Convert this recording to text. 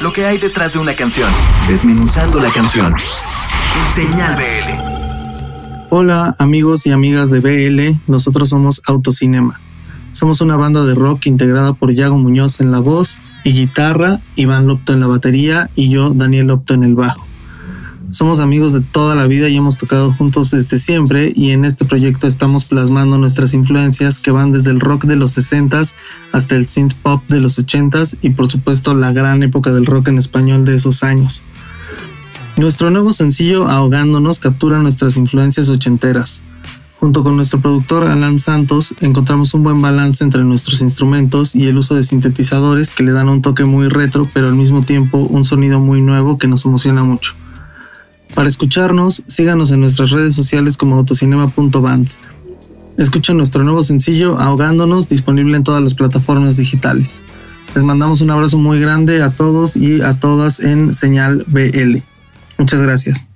lo que hay detrás de una canción, desmenuzando la canción. Señal BL. Hola amigos y amigas de BL, nosotros somos Autocinema. Somos una banda de rock integrada por Yago Muñoz en la voz y guitarra, Iván Lopto en la batería y yo, Daniel Lopto en el bajo. Somos amigos de toda la vida y hemos tocado juntos desde siempre y en este proyecto estamos plasmando nuestras influencias que van desde el rock de los 60s hasta el synth pop de los 80s y por supuesto la gran época del rock en español de esos años. Nuestro nuevo sencillo Ahogándonos captura nuestras influencias ochenteras. Junto con nuestro productor Alan Santos encontramos un buen balance entre nuestros instrumentos y el uso de sintetizadores que le dan un toque muy retro pero al mismo tiempo un sonido muy nuevo que nos emociona mucho. Para escucharnos, síganos en nuestras redes sociales como autocinema.band. Escucha nuestro nuevo sencillo Ahogándonos, disponible en todas las plataformas digitales. Les mandamos un abrazo muy grande a todos y a todas en Señal BL. Muchas gracias.